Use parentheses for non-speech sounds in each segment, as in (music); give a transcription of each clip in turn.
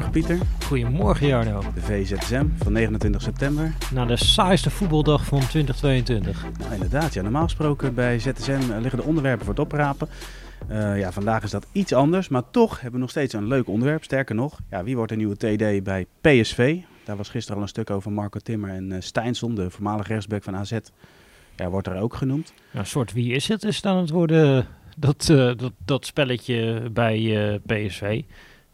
Goedemorgen Pieter, Goedemorgen Jarno. de VZSM van 29 september. Na de saaiste voetbaldag van 2022. Nou inderdaad, ja, normaal gesproken bij ZSM liggen de onderwerpen voor het oprapen. Eh, ja, vandaag is dat iets anders, maar toch hebben we nog steeds een leuk onderwerp. Sterker nog, ja, wie wordt de nieuwe TD bij PSV? Daar was gisteren al een stuk over Marco Timmer en uh, Stijnson, de voormalige rechtsback van AZ. Ja, wordt er ook genoemd. Een soort wie is het is dan het worden dat, eh, dat, dat spelletje bij eh, PSV.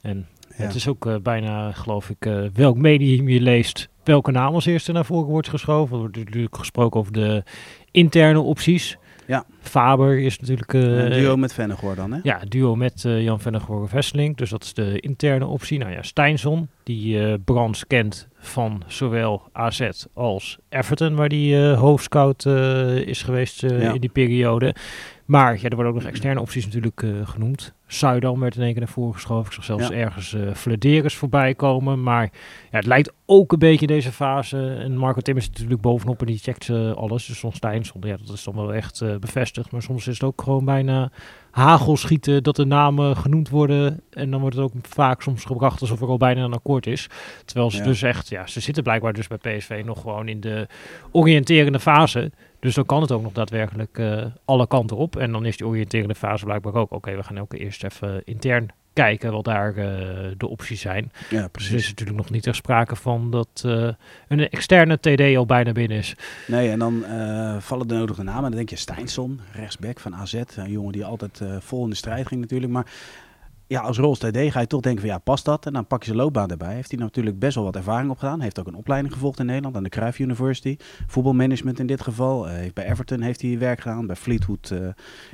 En. Het is ook eh, bijna, geloof ik, eh, welk medium je leest, welke naam als eerste naar voren wordt geschoven. Er wordt natuurlijk gesproken over de interne opties. Ja. Faber is natuurlijk... eh, een duo met Vennegoor dan, hè? Ja, duo met eh, Jan Vennegoor Vesseling. Dus dat is de interne optie. Nou ja, Stijnson, die eh Brands kent van zowel AZ als Everton, waar die hoofdscout is geweest Ja. in die periode. Maar ja, er worden ook nog externe opties natuurlijk genoemd. Zuidam werd in één keer naar voren geschoven. Ik zag zelfs Ja. ergens Flederis voorbij komen. Maar ja, het lijkt ook een beetje deze fase. En Marco Tim is natuurlijk bovenop en die checkt eh, alles. Dus soms Stijnson, ja, dat is dan wel echt bevestigd. Maar soms is het ook gewoon bijna hagelschieten dat de namen genoemd worden. En dan wordt het ook vaak soms gebracht alsof er al bijna een akkoord is. Terwijl ze Ja. dus echt, ja, ze zitten blijkbaar dus bij PSV nog gewoon in de oriënterende fase. Dus dan kan het ook nog daadwerkelijk eh, alle kanten op. En dan is die oriënterende fase blijkbaar ook, oké, we gaan ook eerst even intern kijken wat daar eh, de opties zijn. Ja, Dus er is precies. natuurlijk nog niet ter sprake van dat eh, een externe TD al bijna binnen is. Nee, en dan eh, vallen de nodige namen. Dan denk je Stijnson, rechtsback van AZ. Een jongen die altijd vol in de strijd ging natuurlijk. Maar ja, als Rolls TD ga je toch denken van ja, past dat? En dan pak je zijn loopbaan erbij. Heeft hij natuurlijk best wel wat ervaring opgedaan. Heeft ook een opleiding gevolgd in Nederland aan de Cruyff University. Voetbalmanagement in dit geval. Eh, heeft bij Everton heeft hij werk gedaan. Bij Fleetwood eh,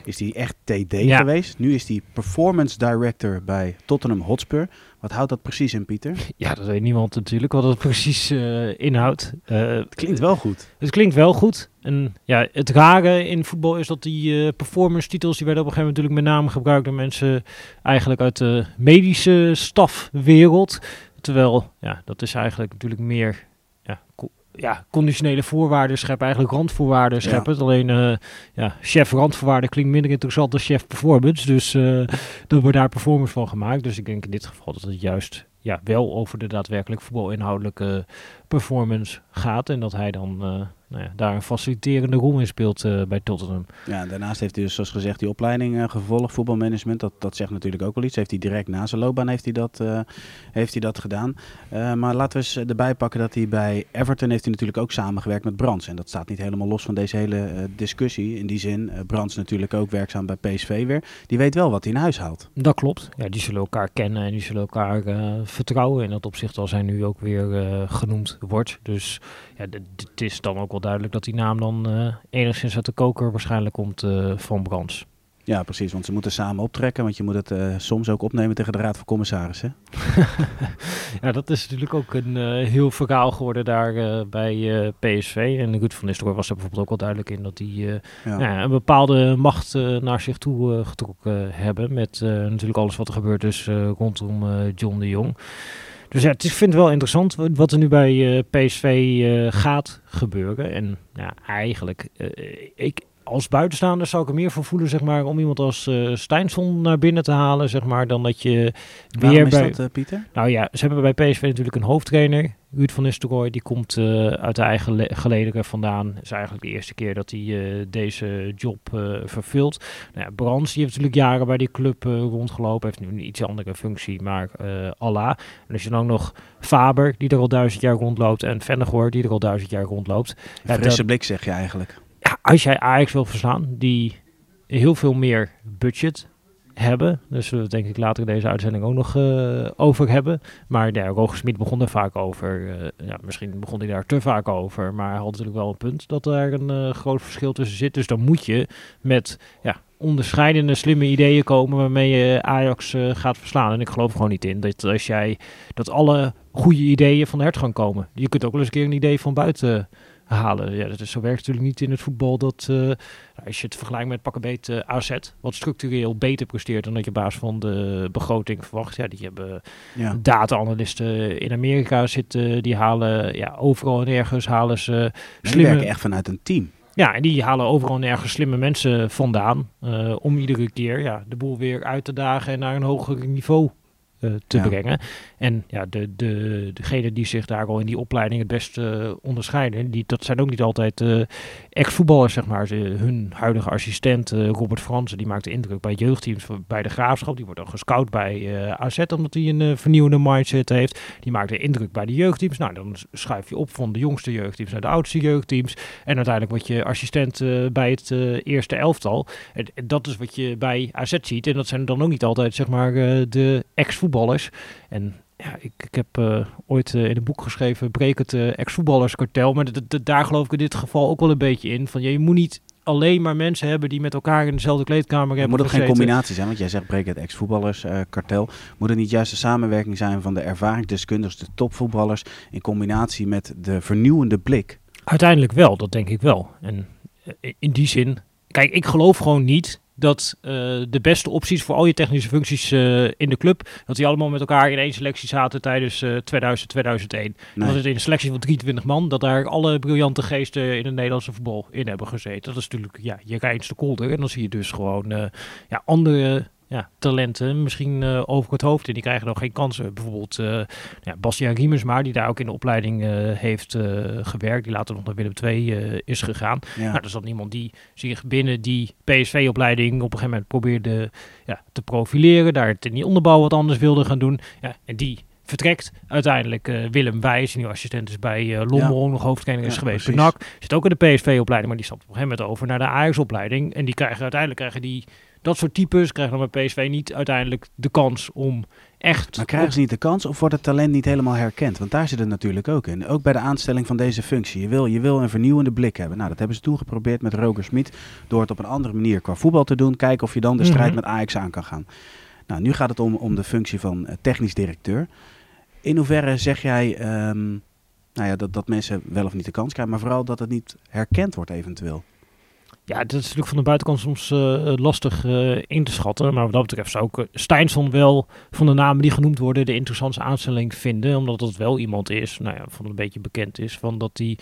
is hij echt TD Ja. geweest. Nu is hij performance director bij Tottenham Hotspur. Wat houdt dat precies in, Pieter? (laughs) Ja, dat weet niemand natuurlijk wat het (laughs) precies eh, inhoudt. Eh, Het klinkt wel goed. Het klinkt wel goed. En ja, het rare in voetbal is dat die eh, performance titels, die werden op een gegeven moment natuurlijk met name gebruikt door mensen eigenlijk uit de medische stafwereld. Terwijl, ja, dat is eigenlijk natuurlijk meer ja, ja, conditionele voorwaarden scheppen, eigenlijk randvoorwaarden Ja. scheppen. Alleen, eh, ja, chef randvoorwaarden klinkt minder interessant dan chef performance. Dus eh er wordt daar performance van gemaakt. Dus ik denk in dit geval dat het juist ja, wel over de daadwerkelijk voetbalinhoudelijke performance gaat. En dat hij dan eh, nou ja, daar een faciliterende rol in speelt eh, bij Tottenham. Ja, daarnaast heeft hij dus zoals gezegd die opleiding eh, gevolgd, voetbalmanagement. Dat, dat zegt natuurlijk ook wel iets. Heeft hij direct na zijn loopbaan heeft hij dat, eh, heeft hij dat gedaan. Maar laten we eens erbij pakken dat hij bij Everton heeft hij natuurlijk ook samengewerkt met Brands. En dat staat niet helemaal los van deze hele discussie. In die zin, Brands natuurlijk ook werkzaam bij PSV weer. Die weet wel wat hij in huis haalt. Dat klopt. Ja, die zullen elkaar kennen en die zullen elkaar vertrouwen. In dat opzicht als hij nu ook weer genoemd wordt. Dus het is dan ook wel duidelijk dat die naam dan eh, enigszins uit de koker waarschijnlijk komt eh, van Brands. Ja, precies. Want ze moeten samen optrekken. Want je moet het eh, soms ook opnemen tegen de Raad van Commissarissen. (laughs) Ja, dat is natuurlijk ook een heel verhaal geworden daar bij PSV. En Ruud van Nistelrooy was er bijvoorbeeld ook wel duidelijk in dat die Ja. nou ja, een bepaalde macht naar zich toe getrokken hebben. Met natuurlijk alles wat er gebeurt dus rondom John de Jong. Dus ja, het is, ik vind het wel interessant wat- er nu bij eh, PSV eh, gaat gebeuren. En ja, eigenlijk, eh, ik, als buitenstaander zou ik er meer voor voelen, zeg maar, om iemand als eh Stijnson naar binnen te halen, zeg maar, dan dat je Waarom weer bij... dat, eh, Pieter? Nou ja, ze hebben bij PSV natuurlijk een hoofdtrainer, Ruud van Nistelrooy. Die komt eh, uit de eigen le- gelederen vandaan. Is eigenlijk de eerste keer dat hij deze job vervult. Nou ja, Brands, die heeft natuurlijk jaren bij die club rondgelopen. Heeft nu een iets andere functie, maar Allah. En als je dan ook nog Faber, die er al duizend jaar rondloopt. En Vennegoor, die er al duizend jaar rondloopt. Ja, Frisse dan- blik zeg je eigenlijk. Als jij Ajax wil verslaan, die heel veel meer budget hebben. Dus we denk ik later in deze uitzending ook nog eh, over hebben. Maar ja, Roger begon er vaak over. Eh, ja, misschien begon hij daar te vaak over. Maar hij had natuurlijk wel een punt dat er een eh, groot verschil tussen zit. Dus dan moet je met ja, onderscheidende, slimme ideeën komen waarmee je Ajax gaat verslaan. En ik geloof gewoon niet in dat als jij dat alle goede ideeën van de hertgang komen. Je kunt ook wel eens een keer een idee van buiten halen. Ja, dat is, zo werkt het natuurlijk niet in het voetbal. Dat uh, als je het vergelijkt met pakkenbeet uh, AZ, wat structureel beter presteert dan dat je basis van de begroting verwacht. Ja, die hebben ja. data-analysten in Amerika zitten, die halen ja, overal en ergens halen ze slimme... Die werken echt vanuit een team. Ja, en die halen overal nergens slimme mensen vandaan. Uh, om iedere keer ja, de boel weer uit te dagen en naar een hoger niveau te ja. brengen. En ja, de, de, degene die zich daar al in die opleiding het beste uh, onderscheiden, die, dat zijn ook niet altijd uh, ex-voetballers, zeg maar. Ze, hun huidige assistent, Robert Fransen, die maakt de indruk bij jeugdteams bij de Graafschap. Die wordt dan gescout bij AZ, omdat hij een vernieuwende mindset heeft. Die maakt de indruk bij de jeugdteams. Nou, dan schuif je op van de jongste jeugdteams naar de oudste jeugdteams. En uiteindelijk word je assistent bij het eerste elftal. En, en, dat is wat je bij AZ ziet. En dat zijn dan ook niet altijd, zeg maar, de ex-voetballers. En ja, ik, ik heb uh, ooit uh, in een boek geschreven, breek het uh, ex-voetballerskartel. Maar daar geloof ik in dit geval ook wel een beetje in. Van, ja, je moet niet alleen maar mensen hebben die met elkaar in dezelfde kleedkamer hebben Moet het geen combinatie zijn? Want jij zegt breek het ex-voetballerskartel. moet het niet juist de samenwerking zijn van de ervaringsdeskundigen, de topvoetballers, in combinatie met de vernieuwende blik? Uiteindelijk wel, dat denk ik wel. En in die zin, kijk, ik geloof gewoon niet dat uh, de beste opties voor al je technische functies uh, in de club, dat die allemaal met elkaar in één selectie zaten tijdens uh, 2000, 2001. Nee. Dat het in een selectie van 23 man, dat daar alle briljante geesten in het Nederlandse voetbal in hebben gezeten. Dat is natuurlijk ja, je reinste kolder. En dan zie je dus gewoon ja, andere ja, talenten misschien uh, over het hoofd. En die krijgen nog geen kansen. Bijvoorbeeld uh, ja, Bastiaan Riemersma, die daar ook in de opleiding uh, heeft gewerkt. Die later nog naar Willem II is gegaan. Ja. Nou, dat is dan iemand die zich binnen die PSV-opleiding op een gegeven moment probeerde ja, te profileren. Daar in die onderbouw wat anders wilde gaan doen. Ja, en die vertrekt uiteindelijk uh, Willem Wijs, die nu assistent is bij uh, Lommel, ja. nog hoofdtrainer is ja, geweest bij NAC. Zit ook in de PSV-opleiding, maar die stapt op een gegeven moment over naar de Ajax-opleiding. En die krijgen uiteindelijk krijgen die dat soort types krijgen dan bij PSV niet uiteindelijk de kans om echt... Maar krijgen ze niet de kans of wordt het talent niet helemaal herkend? Want daar zit het natuurlijk ook in. Ook bij de aanstelling van deze functie. Je wil, je wil een vernieuwende blik hebben. Nou, dat hebben ze toen geprobeerd met Roger Smit. Door het op een andere manier qua voetbal te doen. Kijken of je dan de strijd mm -hmm. met Ajax aan kan gaan. Nou, nu gaat het om, om de functie van uh, technisch directeur. In hoeverre zeg jij... Um, nou ja, dat, dat mensen wel of niet de kans krijgen, maar vooral dat het niet herkend wordt eventueel. Ja, dat is natuurlijk van de buitenkant soms uh, lastig uh, in te schatten. Maar wat dat betreft zou ik uh, Steinsson wel van de namen die genoemd worden de interessantste aanstelling vinden. Omdat het wel iemand is, nou ja, van een beetje bekend is. Van dat hij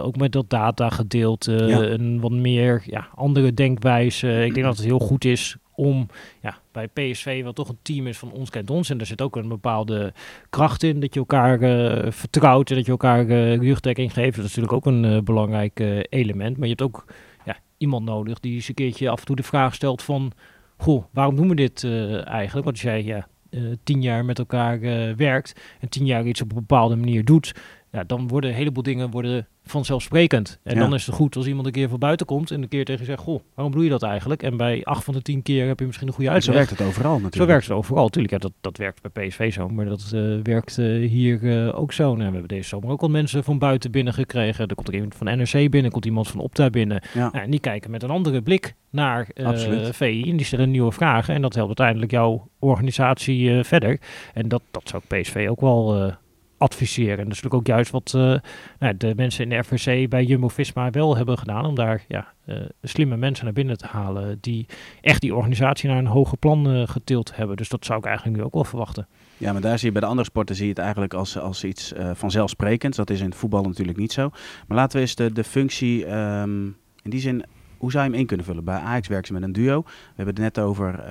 ook met dat data gedeelte ja. een wat meer ja, andere denkwijze. ik denk dat het heel goed is om ja, bij PSV, wat toch een team is van ons kent ons. En daar zit ook een bepaalde kracht in. Dat je elkaar uh, vertrouwt en dat je elkaar uh, rugdekking geeft. Dat is natuurlijk ook een uh, belangrijk element. Maar je hebt ook iemand nodig die eens een keertje af en toe de vraag stelt van... Goh, waarom doen we dit eigenlijk? Want als jij ja, tien jaar met elkaar werkt en tien jaar iets op een bepaalde manier doet... Ja, dan worden een heleboel dingen worden vanzelfsprekend. En ja. dan is het goed als iemand een keer van buiten komt en een keer tegen je zegt, goh, waarom doe je dat eigenlijk? En bij acht van de tien keer heb je misschien een goede uitleg. Zo werkt het overal natuurlijk. Zo werkt het overal, natuurlijk. Ja, dat, dat werkt bij PSV zo, maar dat uh, werkt uh, hier uh, ook zo. Nou, we hebben deze zomer ook al mensen van buiten binnen gekregen. Er komt er iemand van NRC binnen, komt iemand van Opta binnen. Ja. Nou, en die kijken met een andere blik naar VI en die stellen nieuwe vragen. En dat helpt uiteindelijk jouw organisatie verder. En dat, dat zou PSV ook wel adviseren. En dat is natuurlijk ook juist wat uh, nou, de mensen in de FVC bij Jumbo-Visma wel hebben gedaan. Om daar ja, uh, slimme mensen naar binnen te halen die echt die organisatie naar een hoger plan uh, getild hebben. Dus dat zou ik eigenlijk nu ook wel verwachten. Ja, maar daar zie je bij de andere sporten zie je het eigenlijk als, als iets vanzelfsprekends. Dat is in het voetbal natuurlijk niet zo. Maar laten we eens de, functie um, in die zin hoe zou je hem in kunnen vullen? Bij Ajax werken ze met een duo. We hebben het net over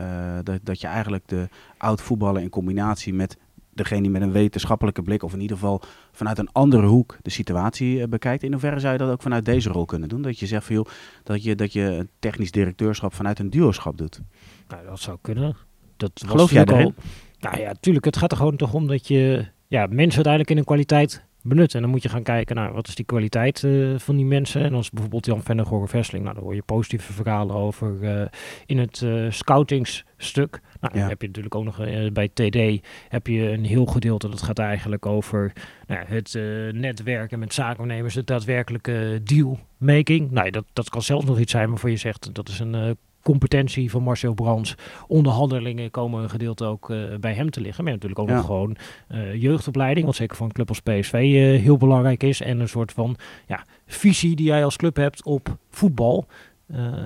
dat, dat je eigenlijk de oud voetballen in combinatie met degene die met een wetenschappelijke blik, of in ieder geval vanuit een andere hoek de situatie uh, bekijkt. In hoeverre zou je dat ook vanuit deze rol kunnen doen? Dat je zegt van joh, dat je, dat je een technisch directeurschap vanuit een duoschap doet. Nou, dat zou kunnen. Dat Geloof jij erin? Nou ja, tuurlijk. Het gaat er gewoon toch om dat je ja, mensen uiteindelijk in een kwaliteit benut. En dan moet je gaan kijken naar wat is die kwaliteit uh, van die mensen. En als bijvoorbeeld Jan Vennegoor Vesseling, nou, daar hoor je positieve verhalen over uh, in het uh, scoutingsstuk. Nou, ja. dan heb je natuurlijk ook nog bij TD heb je een heel gedeelte dat gaat eigenlijk over nou, het netwerken met zakennemers, de daadwerkelijke dealmaking. Nou, dat, dat kan zelfs nog iets zijn waarvan je zegt dat is een competentie van Marcel Brands. Onderhandelingen komen een gedeelte ook uh, bij hem te liggen. Maar natuurlijk ook Ja. nog gewoon uh, jeugdopleiding, wat zeker een club als PSV uh, heel belangrijk is. En een soort van ja, visie die jij als club hebt op voetbal.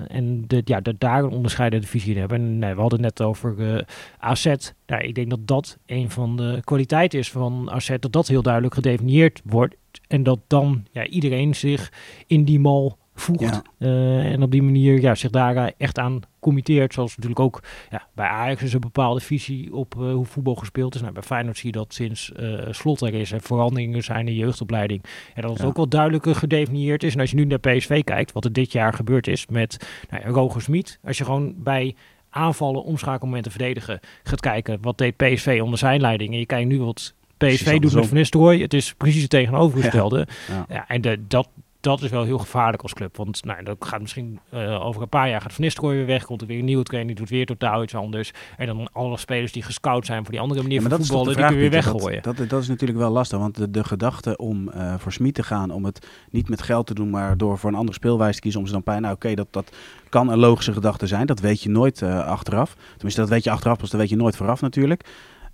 En de, ja, de, daar een onderscheidende visie hebben. En nee, we hadden het net over AZ. Nou, ik denk dat dat een van de kwaliteiten is van AZ. Dat dat heel duidelijk gedefinieerd wordt. En dat dan ja, iedereen zich in die mal voegt. Ja. Uh, en op die manier ja, zich daar echt aan committeert. Zoals natuurlijk ook ja, bij Ajax is een bepaalde visie op uh, hoe voetbal gespeeld is. Nou, bij Feyenoord zie je dat sinds uh, slot er is en veranderingen zijn in de jeugdopleiding. En dat het Ja. ook wel duidelijker gedefinieerd is. En als je nu naar PSV kijkt, wat er dit jaar gebeurd is met nou, ja, Roger Smit. Als je gewoon bij aanvallen, omschakelmomenten verdedigen gaat kijken. Wat deed PSV onder zijn leiding? En je kijkt nu wat PSV doet met. Van Nistelrooy. Het is precies het tegenovergestelde. Ja. Ja, en de, dat, dat is wel heel gevaarlijk als club. Want nou, dat gaat misschien uh, over een paar jaar gaat Van Nistelrooy weer weg. Komt er weer een nieuwe trainer, die doet weer totaal iets anders. En dan alle spelers die gescout zijn voor die andere manier Ja, van voetballen, die kun je weer weggooien. Dat, dat, dat is natuurlijk wel lastig, want de, de gedachte om uh, voor Smit te gaan, om het niet met geld te doen, maar door voor een andere speelwijze te kiezen, om ze dan pijn. Nou, oké, dat, dat kan een logische gedachte zijn. Dat weet je nooit uh, achteraf. Tenminste, dat weet je achteraf, dus dat weet je nooit vooraf natuurlijk.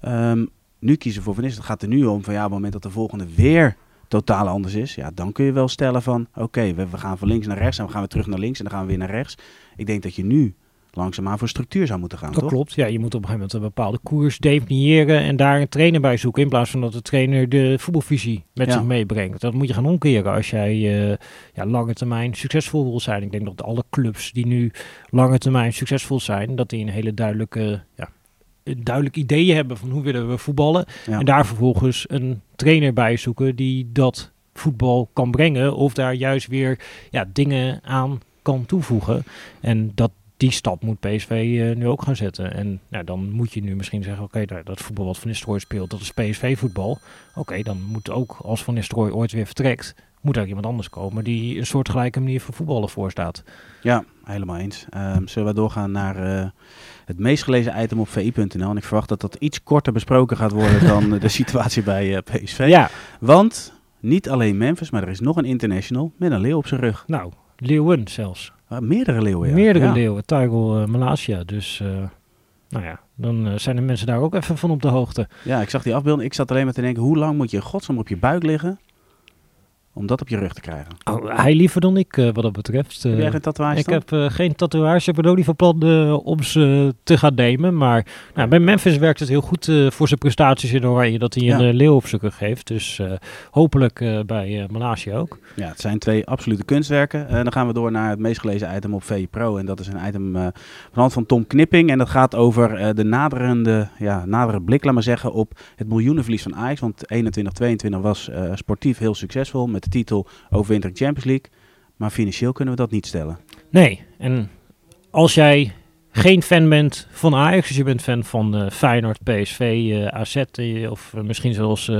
Um, nu kiezen voor Van Nistelrooy. Het gaat er nu om van ja, op het moment dat de volgende weer totaal anders is, ja, dan kun je wel stellen van oké, okay, we, we, gaan van links naar rechts en we gaan weer terug naar links en dan gaan we weer naar rechts. Ik denk dat je nu langzaamaan voor structuur zou moeten gaan. Dat toch? klopt. Ja, je moet op een gegeven moment een bepaalde koers definiëren en daar een trainer bij zoeken in plaats van dat de trainer de voetbalvisie met Ja. zich meebrengt. Dat moet je gaan omkeren als jij uh, ja, lange termijn succesvol wil zijn. Ik denk dat alle clubs die nu lange termijn succesvol zijn, dat die een hele duidelijke ja, duidelijk idee hebben van hoe willen we voetballen. Ja. En daar vervolgens een trainer bij zoeken die dat voetbal kan brengen. Of daar juist weer ja, dingen aan kan toevoegen. En dat, die stap moet PSV uh, nu ook gaan zetten. En nou, dan moet je nu misschien zeggen, oké, okay, dat voetbal wat Van Nistelrooy speelt, dat is PSV-voetbal. Oké, okay, dan moet ook, als Van Nistelrooy ooit weer vertrekt, moet er iemand anders komen die een soortgelijke manier van voetballen voor staat. Ja, helemaal eens. Um, zullen we doorgaan naar uh, het meest gelezen item op vi.nl. En ik verwacht dat dat iets korter besproken gaat worden dan de (laughs) situatie bij uh, PSV. Ja. Want niet alleen Memphis, maar er is nog een international met een leeuw op zijn rug. Nou, leeuwen zelfs. Uh, meerdere leeuwen, ja. Meerdere ja. leeuwen. Uh, Malasia. Dus, nou ja, dan uh, zijn de mensen daar ook even van op de hoogte. Ja, ik zag die afbeelding. Ik zat alleen maar te denken, hoe lang moet je godsam op je buik liggen om dat op je rug te krijgen. Oh, hij liever dan ik, uh, wat dat betreft. Heb jij geen tatoeage Ik dan? heb uh, geen tatoeage. Ik ben ook niet van plan uh, om ze te gaan nemen. Maar nou, bij Memphis werkt het heel goed voor zijn prestaties in Oranje. Dat hij Ja. een leeuw op zijn rug heeft. Dus hopelijk bij Malaysia ook. Ja, het zijn twee absolute kunstwerken. Dan gaan we door naar het meest gelezen item op VE Pro. En dat is een item van de hand van Tom Knipping. En dat gaat over de naderende, ja, nadere blik, laat maar zeggen, op het miljoenenverlies van Ajax. Want 21-22 was sportief heel succesvol met de titel overwintering Champions League. Maar financieel kunnen we dat niet stellen. Nee, en als jij geen fan bent van Ajax, dus je bent fan van uh, Feyenoord, PSV, uh, AZ uh, of misschien zelfs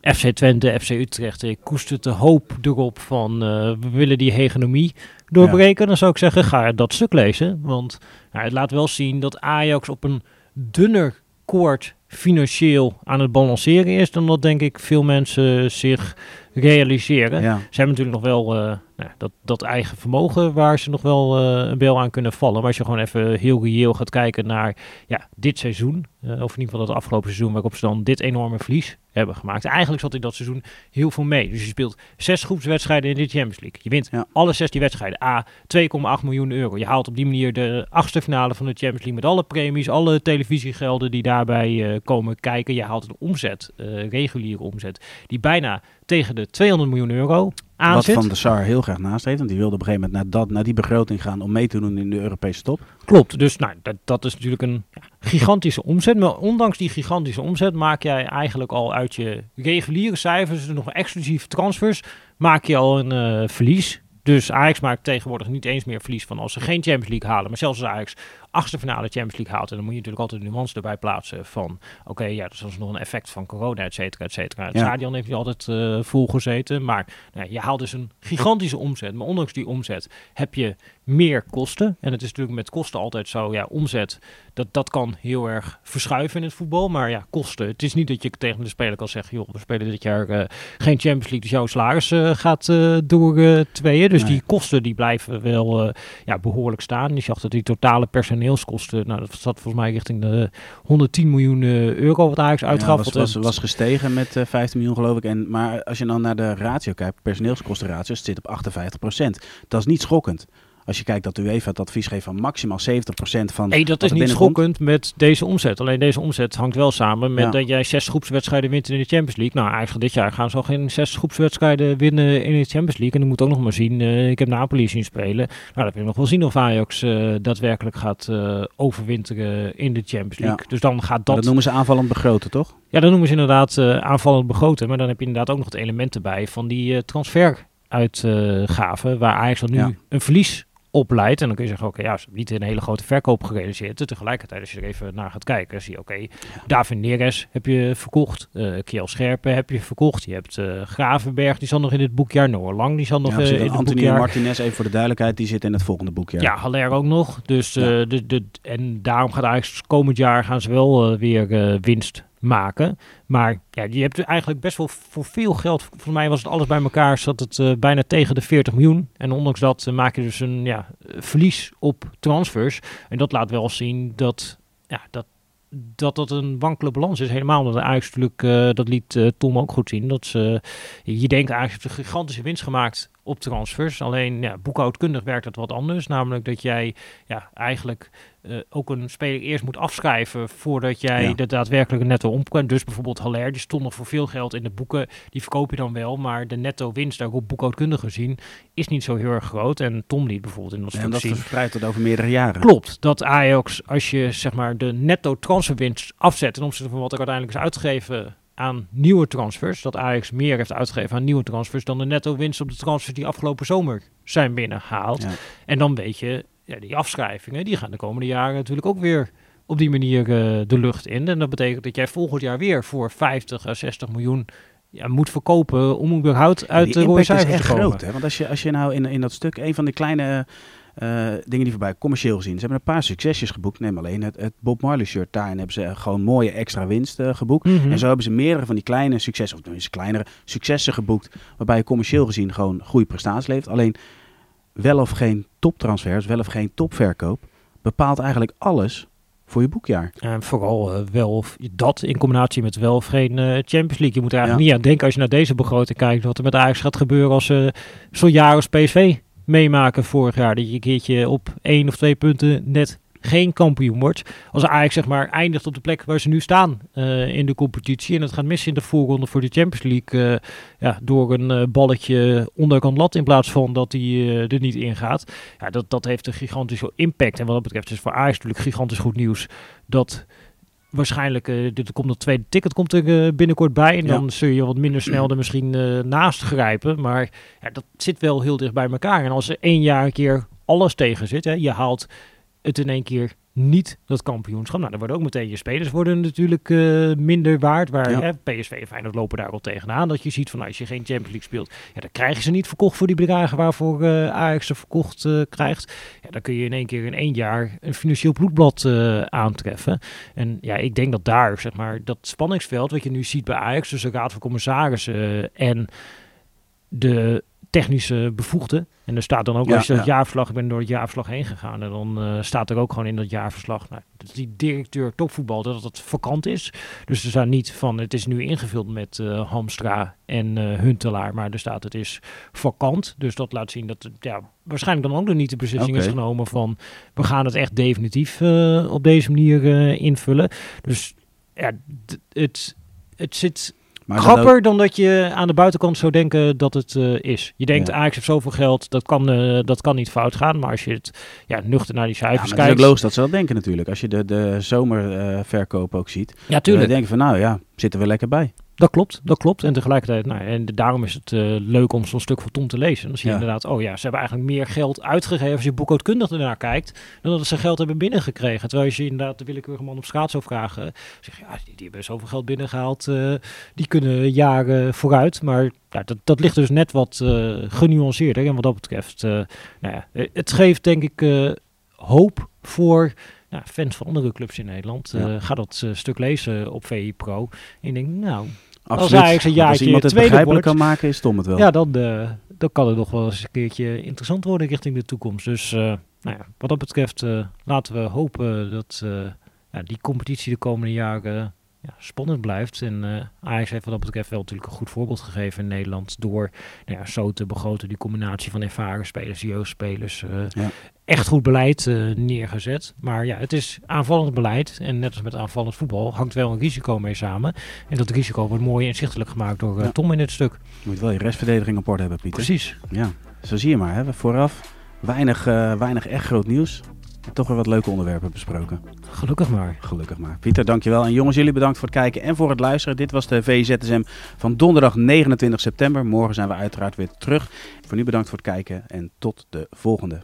FC Twente, FC Utrecht. Je koestert de hoop erop van we willen die hegemonie doorbreken. Ja. Dan zou ik zeggen, ga dat stuk lezen. Want nou, het laat wel zien dat Ajax op een dunner koord financieel aan het balanceren is dan dat denk ik veel mensen zich realiseren. Ja. Ze hebben natuurlijk nog wel uh, nou, dat, dat eigen vermogen waar ze nog wel uh, een bel aan kunnen vallen. Maar als je gewoon even heel reëel gaat kijken naar ja, dit seizoen, uh, of in ieder geval het afgelopen seizoen waarop ze dan dit enorme verlies hebben gemaakt. Eigenlijk zat in dat seizoen heel veel mee. Dus je speelt zes groepswedstrijden in de Champions League. Je wint Ja. alle 16 wedstrijden. A, 2,8 miljoen euro. Je haalt op die manier de achtste finale van de Champions League met alle premies, alle televisiegelden die daarbij eh, komen kijken. Je haalt een omzet, eh, reguliere omzet, die bijna tegen de 200 miljoen euro aan Wat zit. Van de Sar heel graag naast heeft. Want die wilde op een gegeven moment naar, dat, naar die begroting gaan om mee te doen in de Europese top. Klopt, dus nou, dat, dat is natuurlijk een ja, gigantische omzet. Maar ondanks die gigantische omzet maak jij eigenlijk al uit je reguliere cijfers, dus nog exclusief transfers, maak je al een uh, verlies. Dus Ajax maakt tegenwoordig niet eens meer verlies van als ze geen Champions League halen. Maar zelfs als Ajax achtste finale Champions League haalt. En dan moet je natuurlijk altijd de nuance erbij plaatsen van... Oké, okay, ja, dat is nog een effect van corona, et cetera, et cetera. Het Ja. stadion heeft niet altijd uh, vol gezeten. Maar nou, je haalt dus een gigantische omzet. Maar ondanks die omzet heb je meer kosten. En het is natuurlijk met kosten altijd zo, ja, omzet, dat, dat kan heel erg verschuiven in het voetbal. Maar ja, kosten. Het is niet dat je tegen de speler kan zeggen, joh, we spelen dit jaar uh, geen Champions League, dus jouw salaris uh, gaat uh, door tweeën. Dus nee. die kosten die blijven wel ja, behoorlijk staan. Je zag dat die totale personeelskosten, nou dat zat volgens mij richting de 110 miljoen euro wat Ajax uitgaf. Ja, was, was, was gestegen met 15 miljoen geloof ik. En, maar als je dan naar de ratio kijkt, personeelskostenratio, het zit op 58 procent. Dat is niet schokkend. Als je kijkt dat de UEFA het advies geeft van maximaal 70% van. Nee, dat is niet schokkend met deze omzet. Alleen deze omzet hangt wel samen met Ja. dat jij zes groepswedstrijden wint in de Champions League. Nou, eigenlijk dit jaar gaan ze al geen zes groepswedstrijden winnen in de Champions League. En dan moet ook nog maar zien. eh, ik heb Napoli zien spelen. Nou, dan heb je nog wel zien of Ajax eh, daadwerkelijk gaat eh, overwinteren in de Champions League. Ja. Dus dan gaat Maar dat. Dat noemen ze aanvallend begroten, toch? Ja, dan noemen ze inderdaad aanvallend begroten. Maar dan heb je inderdaad ook nog het element erbij van die eh transferuitgaven. waar Ajax dan nu Ja. een verlies op leidt. En dan kun je zeggen, oké, ja, ze hebben niet een hele grote verkoop gerealiseerd. Tegelijkertijd, als je er even naar gaat kijken, zie je, oké, David Neres heb je verkocht. eh Kiel Scherpen heb je verkocht. Je hebt eh, Gravenberg, die zat nog in het boekjaar. Noah Lang, die zat nog Ja, eh, precies. in het Anthony boekjaar. Martinez, even voor de duidelijkheid, die zit in het volgende boekjaar. Ja, Haller ook nog. Dus, Ja. de, de, en daarom gaat Ajax komend jaar gaan ze wel weer winst maken. Maar ja, je hebt eigenlijk best wel voor veel geld. Voor mij was het alles bij elkaar, zat het eh, bijna tegen de 40 miljoen. En ondanks dat eh, maak je dus een ja, verlies op transfers. En dat laat wel zien dat ja, dat, dat dat een wankele balans is. Helemaal omdat natuurlijk, eh, dat liet Tom ook goed zien. Dat ze, je denkt Ajax heeft een gigantische winst gemaakt op transfers. Alleen ja, boekhoudkundig werkt dat wat anders. Namelijk dat jij ja, eigenlijk eh, ook een speler eerst moet afschrijven voordat jij Ja. de daadwerkelijke netto omkomt. Dus bijvoorbeeld Haller, die stond nog voor veel geld in de boeken. Die verkoop je dan wel, maar de netto winst, daar ook boekhoudkundig gezien, is niet zo heel erg groot. En Tom liet bijvoorbeeld in dat en stuk dat verspreidt tot over meerdere jaren. Klopt, dat Ajax, als je zeg maar de netto transferwinst afzet ten opzichte van wat er uiteindelijk is uitgegeven aan nieuwe transfers, dat Ajax meer heeft uitgegeven aan nieuwe transfers dan de netto winst op de transfers die afgelopen zomer zijn binnengehaald. Ja. En dan weet je, ja, die afschrijvingen, die gaan de komende jaren natuurlijk ook weer op die manier eh, de lucht in. En dat betekent dat jij volgend jaar weer voor 50 à 60 miljoen ja, moet verkopen om überhaupt uit de rode impact is cijfers echt te komen. groot. Hè? Want als je, als je nou in, in dat stuk, een van de kleine dingen die voorbij, commercieel gezien, ze hebben een paar succesjes geboekt. Neem alleen het, het Bob Marley shirt. Daarin hebben ze gewoon mooie extra winst eh, geboekt. Mhm. En zo hebben ze meerdere van die kleine successen, of tenminste kleinere successen geboekt. Waarbij je commercieel gezien gewoon goede prestaties levert. Alleen wel of geen toptransfers, wel of geen topverkoop, bepaalt eigenlijk alles voor je boekjaar. En vooral eh, wel of dat in combinatie met wel of geen eh, Champions League. Je moet er eigenlijk Ja. niet aan denken als je naar deze begroting kijkt. Wat er met Ajax gaat gebeuren als ze zo'n jaar als PSV meemaken vorig jaar. Dat je een keertje op één of twee punten net geen kampioen wordt. Als Ajax zeg maar eindigt op de plek waar ze nu staan eh, in de competitie. En het gaat missen in de voorronde voor de Champions League. eh, ja, door een eh, balletje onderkant lat in plaats van dat hij er niet in gaat. Ja, dat, dat heeft een gigantische impact. En wat dat betreft is voor Ajax natuurlijk gigantisch goed nieuws dat waarschijnlijk, eh dit komt dat tweede ticket komt er eh, binnenkort bij. En Ja. dan zul je wat minder snel (clears throat) er misschien eh, naast grijpen. Maar ja, dat zit wel heel dicht bij elkaar. En als er één jaar een keer alles tegen zit, hè, je haalt het in één keer niet, dat kampioenschap. Nou, dan worden ook meteen je spelers worden natuurlijk eh, minder waard. Waar Ja. hè, PSV en Feyenoord lopen daar al tegenaan. Dat je ziet van nou, als je geen Champions League speelt, ja, dan krijgen ze niet verkocht voor die bedragen waarvoor eh, Ajax ze verkocht eh, krijgt. Ja, dan kun je in één keer in één jaar een financieel bloedblad aantreffen. En ja, ik denk dat daar, zeg maar, dat spanningsveld wat je nu ziet bij Ajax, tussen de Raad van Commissarissen en de technische bevoegde. En er staat dan ook, Ja, als je dat ja. jaarverslag, ik ben door het jaarverslag heen gegaan, en dan eh, staat er ook gewoon in dat jaarverslag, nou, dat die directeur topvoetbal, dat het vakant is. Dus er staat niet van, het is nu ingevuld met eh, Hamstra en eh, Huntelaar, maar er staat, het is vakant. Dus dat laat zien dat, het, ja, waarschijnlijk dan ook nog niet de beslissing is genomen van, we gaan het echt definitief op deze manier invullen. Dus ja, het, het zit Maar Grapper ook- dan dat je aan de buitenkant zou denken dat het eh, is. Je denkt, Ja. Ajax heeft zoveel geld, dat kan, eh, dat kan niet fout gaan. Maar als je het ja, nuchter naar die Ja, cijfers maar het is kijkt... logisch dat ze dat denken natuurlijk. Als je de, de zomerverkoop ook ziet. ja, Dan tuurlijk. denk je van nou ja, zitten we lekker bij. Dat klopt, dat klopt. En tegelijkertijd, nou, en daarom is het uh, leuk om zo'n stuk van Tom te lezen. Dan zie je Ja. inderdaad, oh ja, ze hebben eigenlijk meer geld uitgegeven als je boekhoudkundig ernaar kijkt, dan dat ze geld hebben binnengekregen. Terwijl als je inderdaad de willekeurige man op straat zou vragen, zeg je, ja, die, die hebben zoveel geld binnengehaald, eh, die kunnen jaren vooruit. Maar ja, dat, dat ligt dus net wat eh, genuanceerder. En wat dat betreft, eh, nou ja, eh, het geeft denk ik eh, hoop voor ja, fans van andere clubs in Nederland. Ja. Eh, ga dat eh, stuk lezen op VI Pro. En ik denk, nou, Absoluut. Ajax een Want als jaartje iemand het tweede begrijpelijk wordt- kan maken, is Tom het wel. ja, dan, eh, dan kan het nog wel eens een keertje interessant worden richting de toekomst. Dus nou ja, wat dat betreft eh, laten we hopen dat ja, die competitie de komende jaren ja, spannend blijft. En eh Ajax heeft wat dat betreft wel natuurlijk een goed voorbeeld gegeven in Nederland. Door nou ja, zo te begroten, die combinatie van ervaren spelers, jeugdspelers. eh, Ja. Echt goed beleid eh, neergezet. Maar ja, het is aanvallend beleid. En net als met aanvallend voetbal hangt wel een risico mee samen. En dat risico wordt mooi inzichtelijk gemaakt door eh, Ja. Tom in dit stuk. Je moet wel je restverdediging op orde hebben, Pieter. Precies. Ja, zo zie je maar. Hè. Vooraf weinig, eh, weinig echt groot nieuws. Toch weer wat leuke onderwerpen besproken. Gelukkig maar. Gelukkig maar. Pieter, dankjewel. En jongens, jullie bedankt voor het kijken en voor het luisteren. Dit was de VZSM van donderdag 29 september. Morgen zijn we uiteraard weer terug. Voor nu bedankt voor het kijken en tot de volgende.